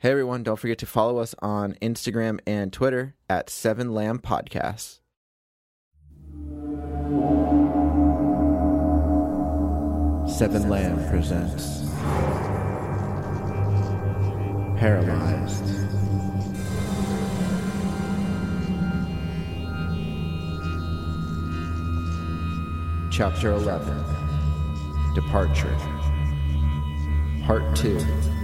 Hey everyone, don't forget to follow us on Instagram and Twitter at Seven Lamb Podcasts. Seven Lamb presents Paralyzed. Chapter 11 Departure Part 2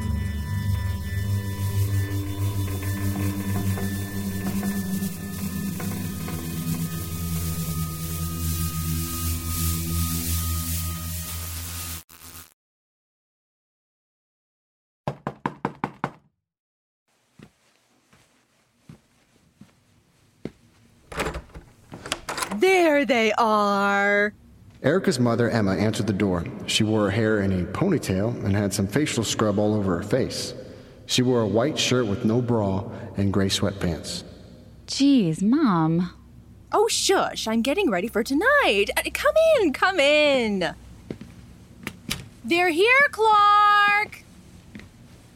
There they are. Erika's mother, Emma, answered the door. She wore her hair in a ponytail and had some facial scrub all over her face. She wore a white shirt with no bra and gray sweatpants. Geez, Mom. Oh, shush. I'm getting ready for tonight. Uh, Come in, come in. They're here, Clark.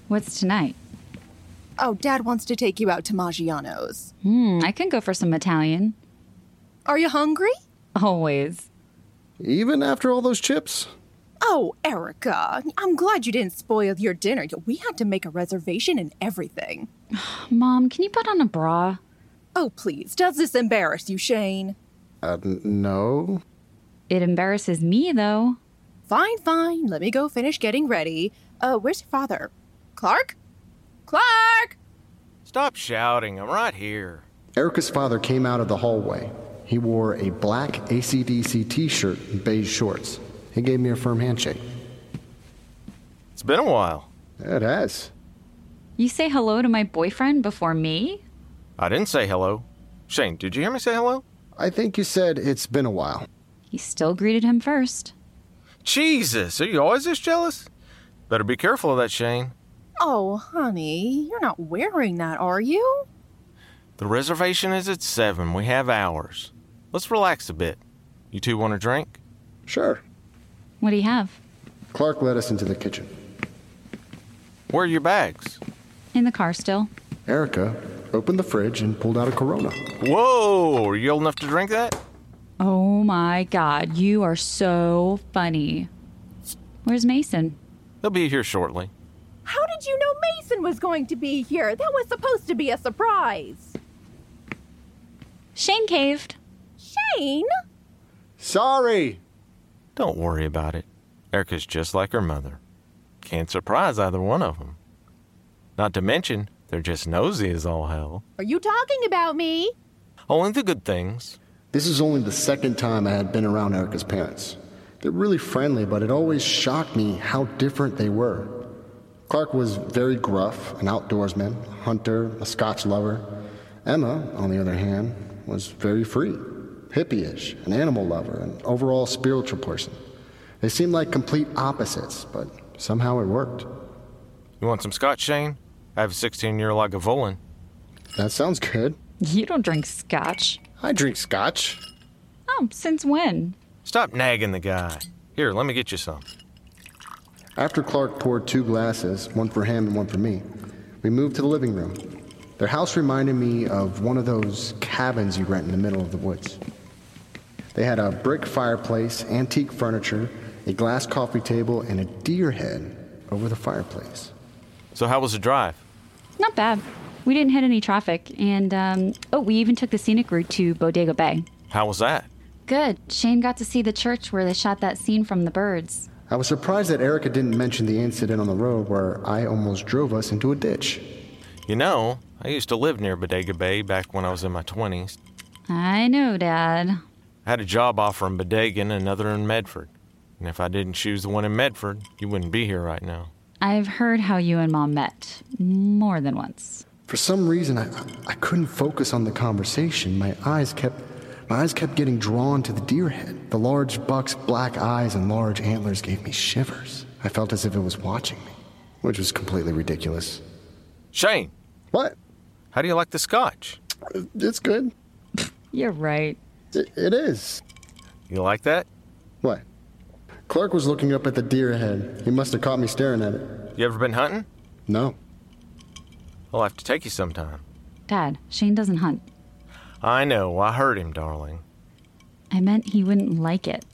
What's tonight? Oh, Dad wants to take you out to Maggiano's. Hmm, I can go for some Italian. Are you hungry? Always. Even after all those chips? Oh, Erika, I'm glad you didn't spoil your dinner. We had to make a reservation and everything. Mom, can you put on a bra? Oh, please, does this embarrass you, Shane? Uh, n- no. It embarrasses me, though. Fine, fine. Let me go finish getting ready. Uh, where's your father? Clark? Clark! Stop shouting. I'm right here. Erika's father came out of the hallway. He wore a black ACDC t shirt and beige shorts. He gave me a firm handshake. It's been a while. It has. You say hello to my boyfriend before me? I didn't say hello. Shane, did you hear me say hello? I think you said it's been a while. He still greeted him first. Jesus, are you always this jealous? Better be careful of that, Shane. Oh, honey, you're not wearing that, are you? The reservation is at 7. We have hours. Let's relax a bit. You two want a drink? Sure. What do you have? Clark led us into the kitchen. Where are your bags? In the car still. Erika opened the fridge and pulled out a Corona. Whoa, are you old enough to drink that? Oh my god, you are so funny. Where's Mason? He'll be here shortly. How did you know Mason was going to be here? That was supposed to be a surprise. Shane caved. Shane? Sorry! Don't worry about it. Erika's just like her mother. Can't surprise either one of them. Not to mention, they're just nosy as all hell. Are you talking about me? Only the good things. This is only the second time I had been around Erika's parents. They're really friendly, but it always shocked me how different they were. Clark was very gruff, an outdoorsman, a hunter, a Scotch lover. Emma, on the other hand, was very free, hippie-ish, an animal lover, an overall spiritual person. They seemed like complete opposites, but somehow it worked. You want some scotch, Shane? I have a 16 year Lagavulin. That sounds good. You don't drink scotch. I drink scotch. Oh, since when? Stop nagging the guy. Here, let me get you some. After Clark poured two glasses, one for him and one for me, we moved to the living room. Their house reminded me of one of those cabins you rent in the middle of the woods. They had a brick fireplace, antique furniture, a glass coffee table, and a deer head over the fireplace. So, how was the drive? Not bad. We didn't hit any traffic, and, um, oh, we even took the scenic route to Bodega Bay. How was that? Good. Shane got to see the church where they shot that scene from the birds. I was surprised that Erika didn't mention the incident on the road where I almost drove us into a ditch. You know, I used to live near Bodega Bay back when I was in my 20s. I know, Dad. I had a job offer in Bodega and another in Medford. And if I didn't choose the one in Medford, you wouldn't be here right now. I've heard how you and Mom met more than once. For some reason, I, I couldn't focus on the conversation. My eyes kept my eyes kept getting drawn to the deer head. The large buck's black eyes and large antlers gave me shivers. I felt as if it was watching me, which was completely ridiculous. Shane, What? how do you like the scotch? It's good. You're right. It, it is. You like that? What? Clark was looking up at the deer head. He must have caught me staring at it. You ever been hunting? No. I'll have to take you sometime. Dad, Shane doesn't hunt. I know, I heard him, darling. I meant he wouldn't like it.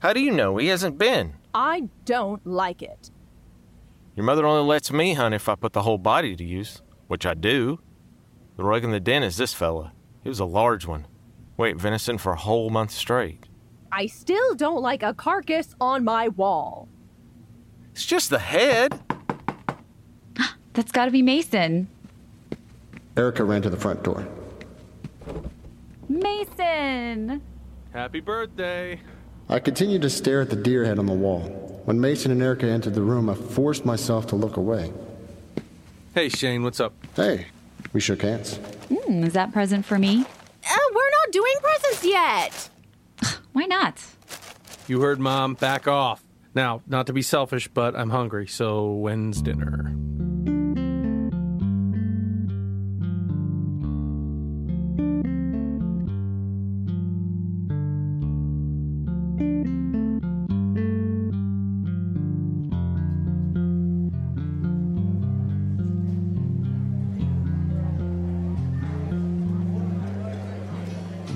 How do you know he hasn't been? I don't like it. Your mother only lets me hunt if I put the whole body to use, which I do. The rug in the den is this fella. He was a large one. Wait, venison for a whole month straight. I still don't like a carcass on my wall. It's just the head. That's gotta be Mason. Erika ran to the front door. Mason! Happy birthday. I continued to stare at the deer head on the wall. When Mason and Erika entered the room, I forced myself to look away. Hey, Shane, what's up? Hey, we shook hands. Hmm, is that present for me? We're not doing presents yet. Why not? You heard Mom, back off. Now, not to be selfish, but I'm hungry, so when's dinner?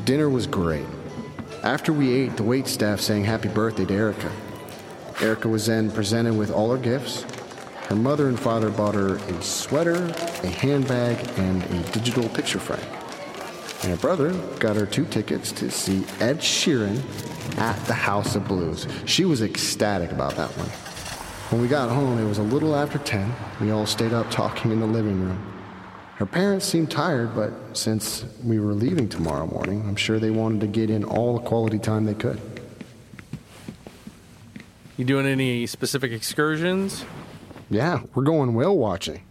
Dinner was great. After we ate, the wait staff sang happy birthday to Erika. Erika was then presented with all her gifts. Her mother and father bought her a sweater, a handbag, and a digital picture frame. And her brother got her two tickets to see Ed Sheeran at the House of Blues. She was ecstatic about that one. When we got home, it was a little after 10. We all stayed up talking in the living room. Her parents seemed tired, but since we were leaving tomorrow morning, I'm sure they wanted to get in all the quality time they could. You doing any specific excursions? Yeah, we're going whale watching.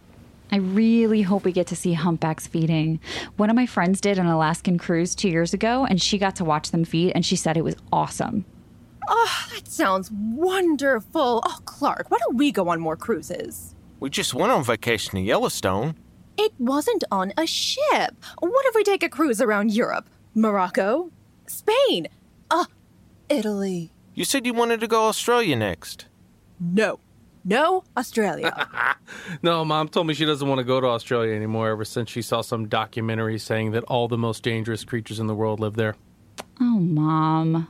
I really hope we get to see humpbacks feeding. One of my friends did an Alaskan cruise two years ago, and she got to watch them feed, and she said it was awesome. Oh, that sounds wonderful. Oh, Clark, why don't we go on more cruises? We just went on vacation to Yellowstone. It wasn't on a ship. What if we take a cruise around Europe? Morocco? Spain? Uh, Italy? You said you wanted to go Australia next. No. No, Australia. No, Mom told me she doesn't want to go to Australia anymore ever since she saw some documentary saying that all the most dangerous creatures in the world live there. Oh, Mom.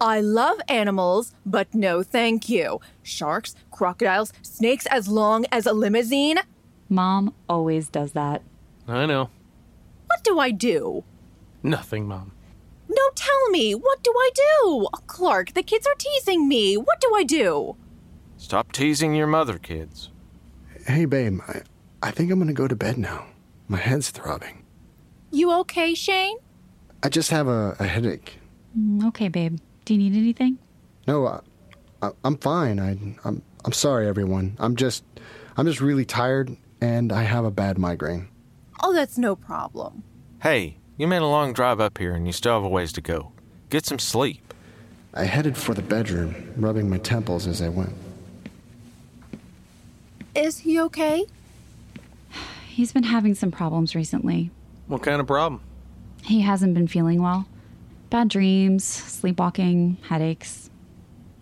I love animals, but no thank you. Sharks, crocodiles, snakes as long as a limousine? Mom always does that. I know. What do I do? Nothing, Mom. No, tell me. What do I do? Oh, Clark, the kids are teasing me. What do I do? Stop teasing your mother, kids. Hey, babe, I, I think I'm gonna go to bed now. My head's throbbing. You okay, Shane? I just have a, a headache. Mm, Okay, babe. Do you need anything? No, I, I, I'm fine. I, I'm, I'm sorry, everyone. I'm just, I'm just really tired, and I have a bad migraine. Oh, that's no problem. Hey, you made a long drive up here and you still have a ways to go. Get some sleep. I headed for the bedroom, rubbing my temples as I went. Is he okay? He's been having some problems recently. What kind of problem? He hasn't been feeling well. Bad dreams, sleepwalking, headaches.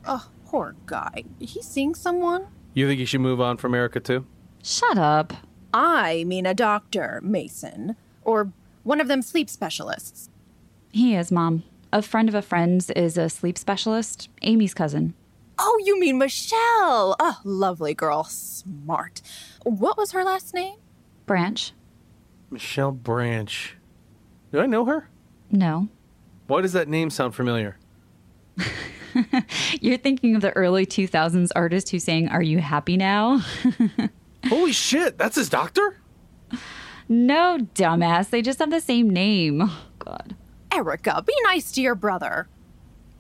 Oh, poor guy. He's seeing someone? You think he should move on from Erika too? Shut up. I mean a doctor, Mason. Or one of them sleep specialists. He is, Mom. A friend of a friend's is a sleep specialist, Amy's cousin. Oh, you mean Michelle. Oh, lovely girl. Smart. What was her last name? Branch? Michelle Branch. Do I know her? No. Why does that name sound familiar? You're thinking of the early 2000s artist who sang Are You Happy Now? Holy shit, that's his doctor? no, dumbass. They just have the same name. Oh, God. Erika, be nice to your brother.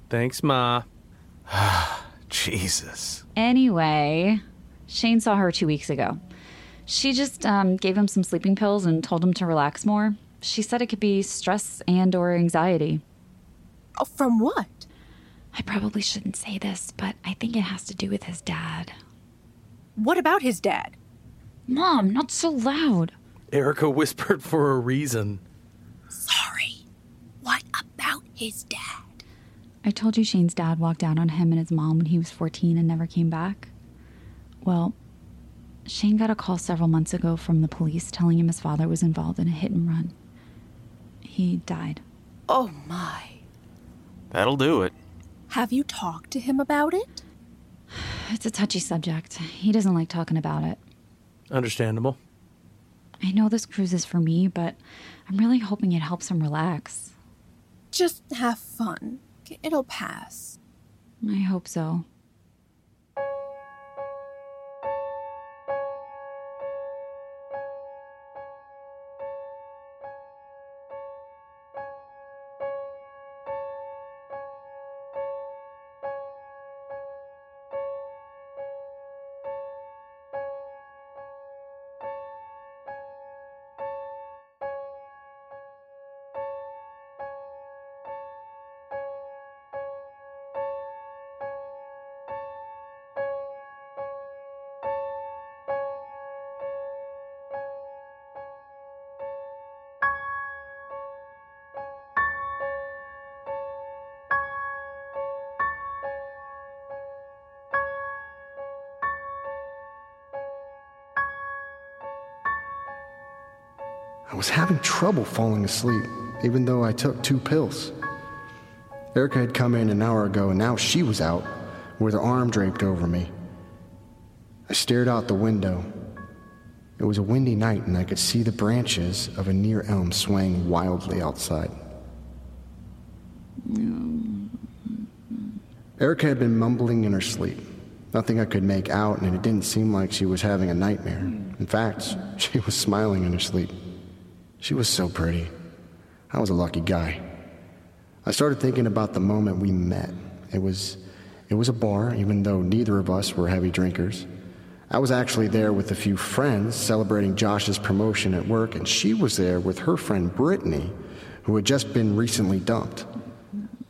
Thanks, Ma. Jesus. Anyway, Shane saw her two weeks ago. She just um, gave him some sleeping pills and told him to relax more. She said it could be stress and or anxiety. Oh, from what? I probably shouldn't say this, but I think it has to do with his dad. What about his dad? Mom, not so loud. Erika whispered for a reason. Sorry. What about his dad? I told you Shane's dad walked out on him and his mom when he was 14 and never came back. Well, Shane got a call several months ago from the police telling him his father was involved in a hit and run. He died. Oh my. That'll do it. Have you talked to him about it? It's a touchy subject. He doesn't like talking about it. Understandable. I know this cruise is for me, but I'm really hoping it helps him relax. Just have fun. It'll pass. I hope so. I was having trouble falling asleep, even though I took two pills. Erika had come in an hour ago, and now she was out, with her arm draped over me. I stared out the window. It was a windy night, and I could see the branches of a near elm swaying wildly outside. Erika had been mumbling in her sleep. Nothing I could make out, and it didn't seem like she was having a nightmare. In fact, she was smiling in her sleep. She was so pretty. I was a lucky guy. I started thinking about the moment we met. It was it was a bar, even though neither of us were heavy drinkers. I was actually there with a few friends celebrating Josh's promotion at work, and she was there with her friend Brittany, who had just been recently dumped.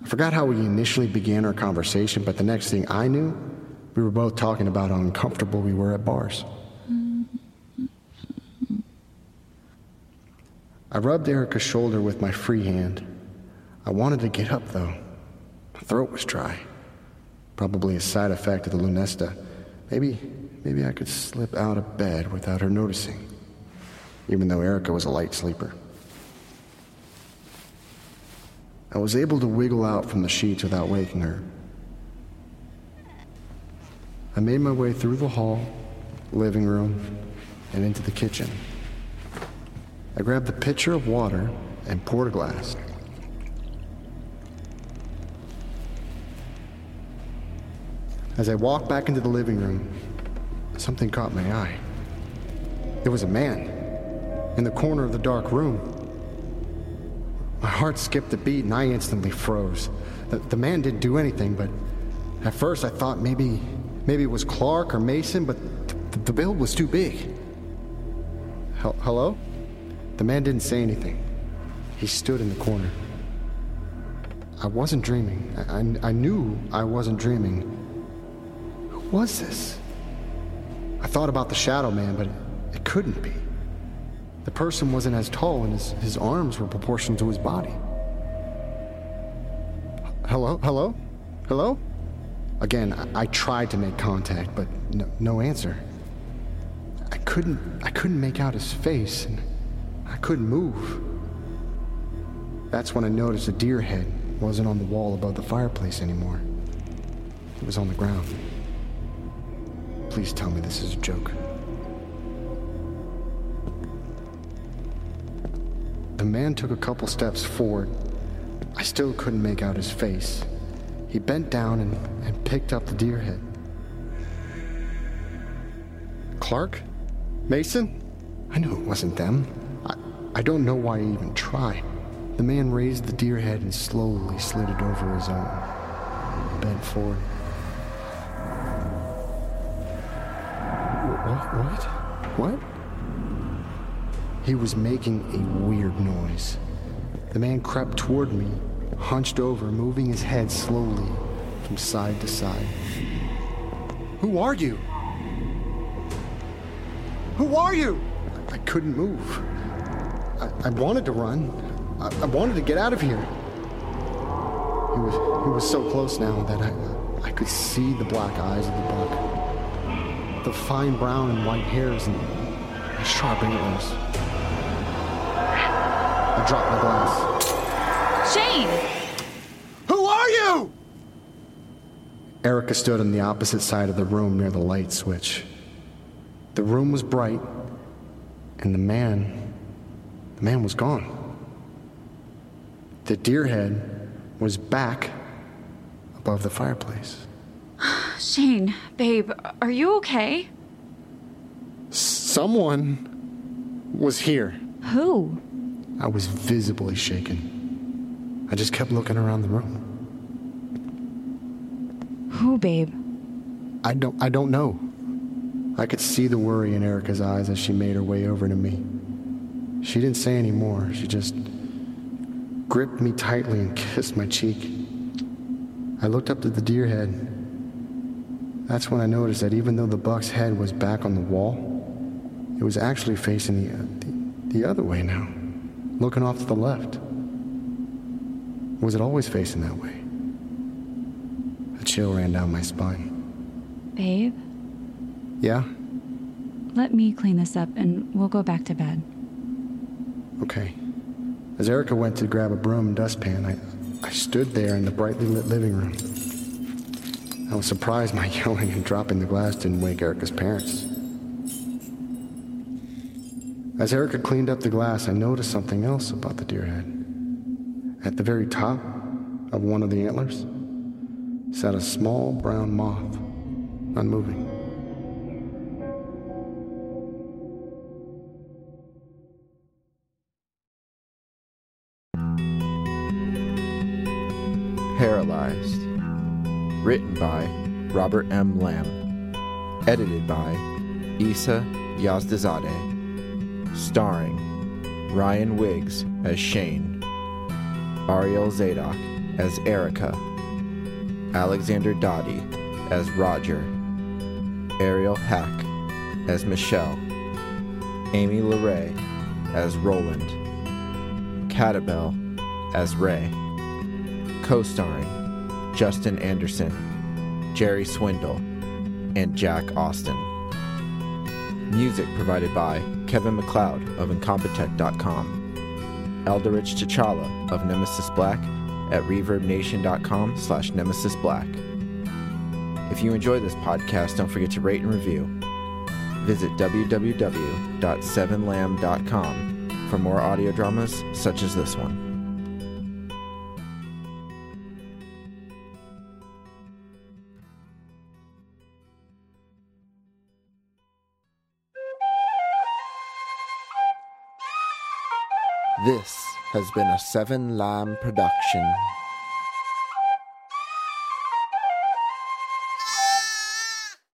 I forgot how we initially began our conversation, but the next thing I knew, we were both talking about how uncomfortable we were at bars. I rubbed Erika's shoulder with my free hand. I wanted to get up, though. My throat was dry. Probably a side effect of the Lunesta. Maybe, maybe I could slip out of bed without her noticing, even though Erika was a light sleeper. I was able to wiggle out from the sheets without waking her. I made my way through the hall, living room, and into the kitchen. I grabbed the pitcher of water and poured a glass. As I walked back into the living room, something caught my eye. There was a man in the corner of the dark room. My heart skipped a beat and I instantly froze. The, the man didn't do anything, but at first I thought maybe maybe it was Clark or Mason, but the, the build was too big. Hel- hello? The man didn't say anything. He stood in the corner. I wasn't dreaming. I, I, I knew I wasn't dreaming. Who was this? I thought about the shadow man, but it, it couldn't be. The person wasn't as tall, and his, his arms were proportioned to his body. Hello? Hello? Hello? Again, I, tried to make contact, but no, no answer. I couldn't I couldn't make out his face, and I couldn't move. That's when I noticed the deer head wasn't on the wall above the fireplace anymore. It was on the ground. Please tell me this is a joke. The man took a couple steps forward. I still couldn't make out his face. He bent down and, and picked up the deer head. Clark? Mason? I knew it wasn't them. I, don't know why I even tried. The man raised the deer head and slowly slid it over his own. Bent forward. What? What? What? He was making a weird noise. The man crept toward me, hunched over, moving his head slowly from side to side. Who are you? Who are you? I couldn't move. I, I wanted to run. I, I wanted to get out of here. He was, he was so close now that I, I could see the black eyes of the buck. the fine brown and white hairs and the sharp antlers. I dropped my glass. Shane! Who are you? Erika stood on the opposite side of the room near the light switch. The room was bright, and the man, the man was gone. The deer head was back above the fireplace. Shane, babe, are you okay? Someone was here. Who? I was visibly shaken. I just kept looking around the room. Who, babe? I don't I don't know. I could see the worry in Erika's eyes as she made her way over to me. She didn't say any more. She just gripped me tightly and kissed my cheek. I looked up to the deer head. That's when I noticed that even though the buck's head was back on the wall, it was actually facing the, the, the other way now, looking off to the left. Was it always facing that way? A chill ran down my spine. Babe, Yeah? let me clean this up and we'll go back to bed. Okay. As Erika went to grab a broom and dustpan, I, I stood there in the brightly lit living room. I was surprised my yelling and dropping the glass didn't wake Erika's parents. As Erika cleaned up the glass, I noticed something else about the deer head. At the very top of one of the antlers sat a small brown moth, unmoving. Written by Robert M. Lamb. Edited by Isa Yazdazadeh. Starring Ryan Wiggs as Shane. Ariel Zadok as Erika. Alexander Dottie as Roger. Ariel Hack as Michelle. Amy LeRae as Roland. Catabel as Ray co starring Justin Anderson, Jerry Swindle, and Jack Austin. Music provided by Kevin MacLeod of Incompetech.com, Elderich T'Challa of Nemesis Black at ReverbNation.com slash Nemesis Black. If you enjoy this podcast, don't forget to rate and review. Visit www.sevenlamb.com for more audio dramas such as this one. This has been a Seven Lamb production.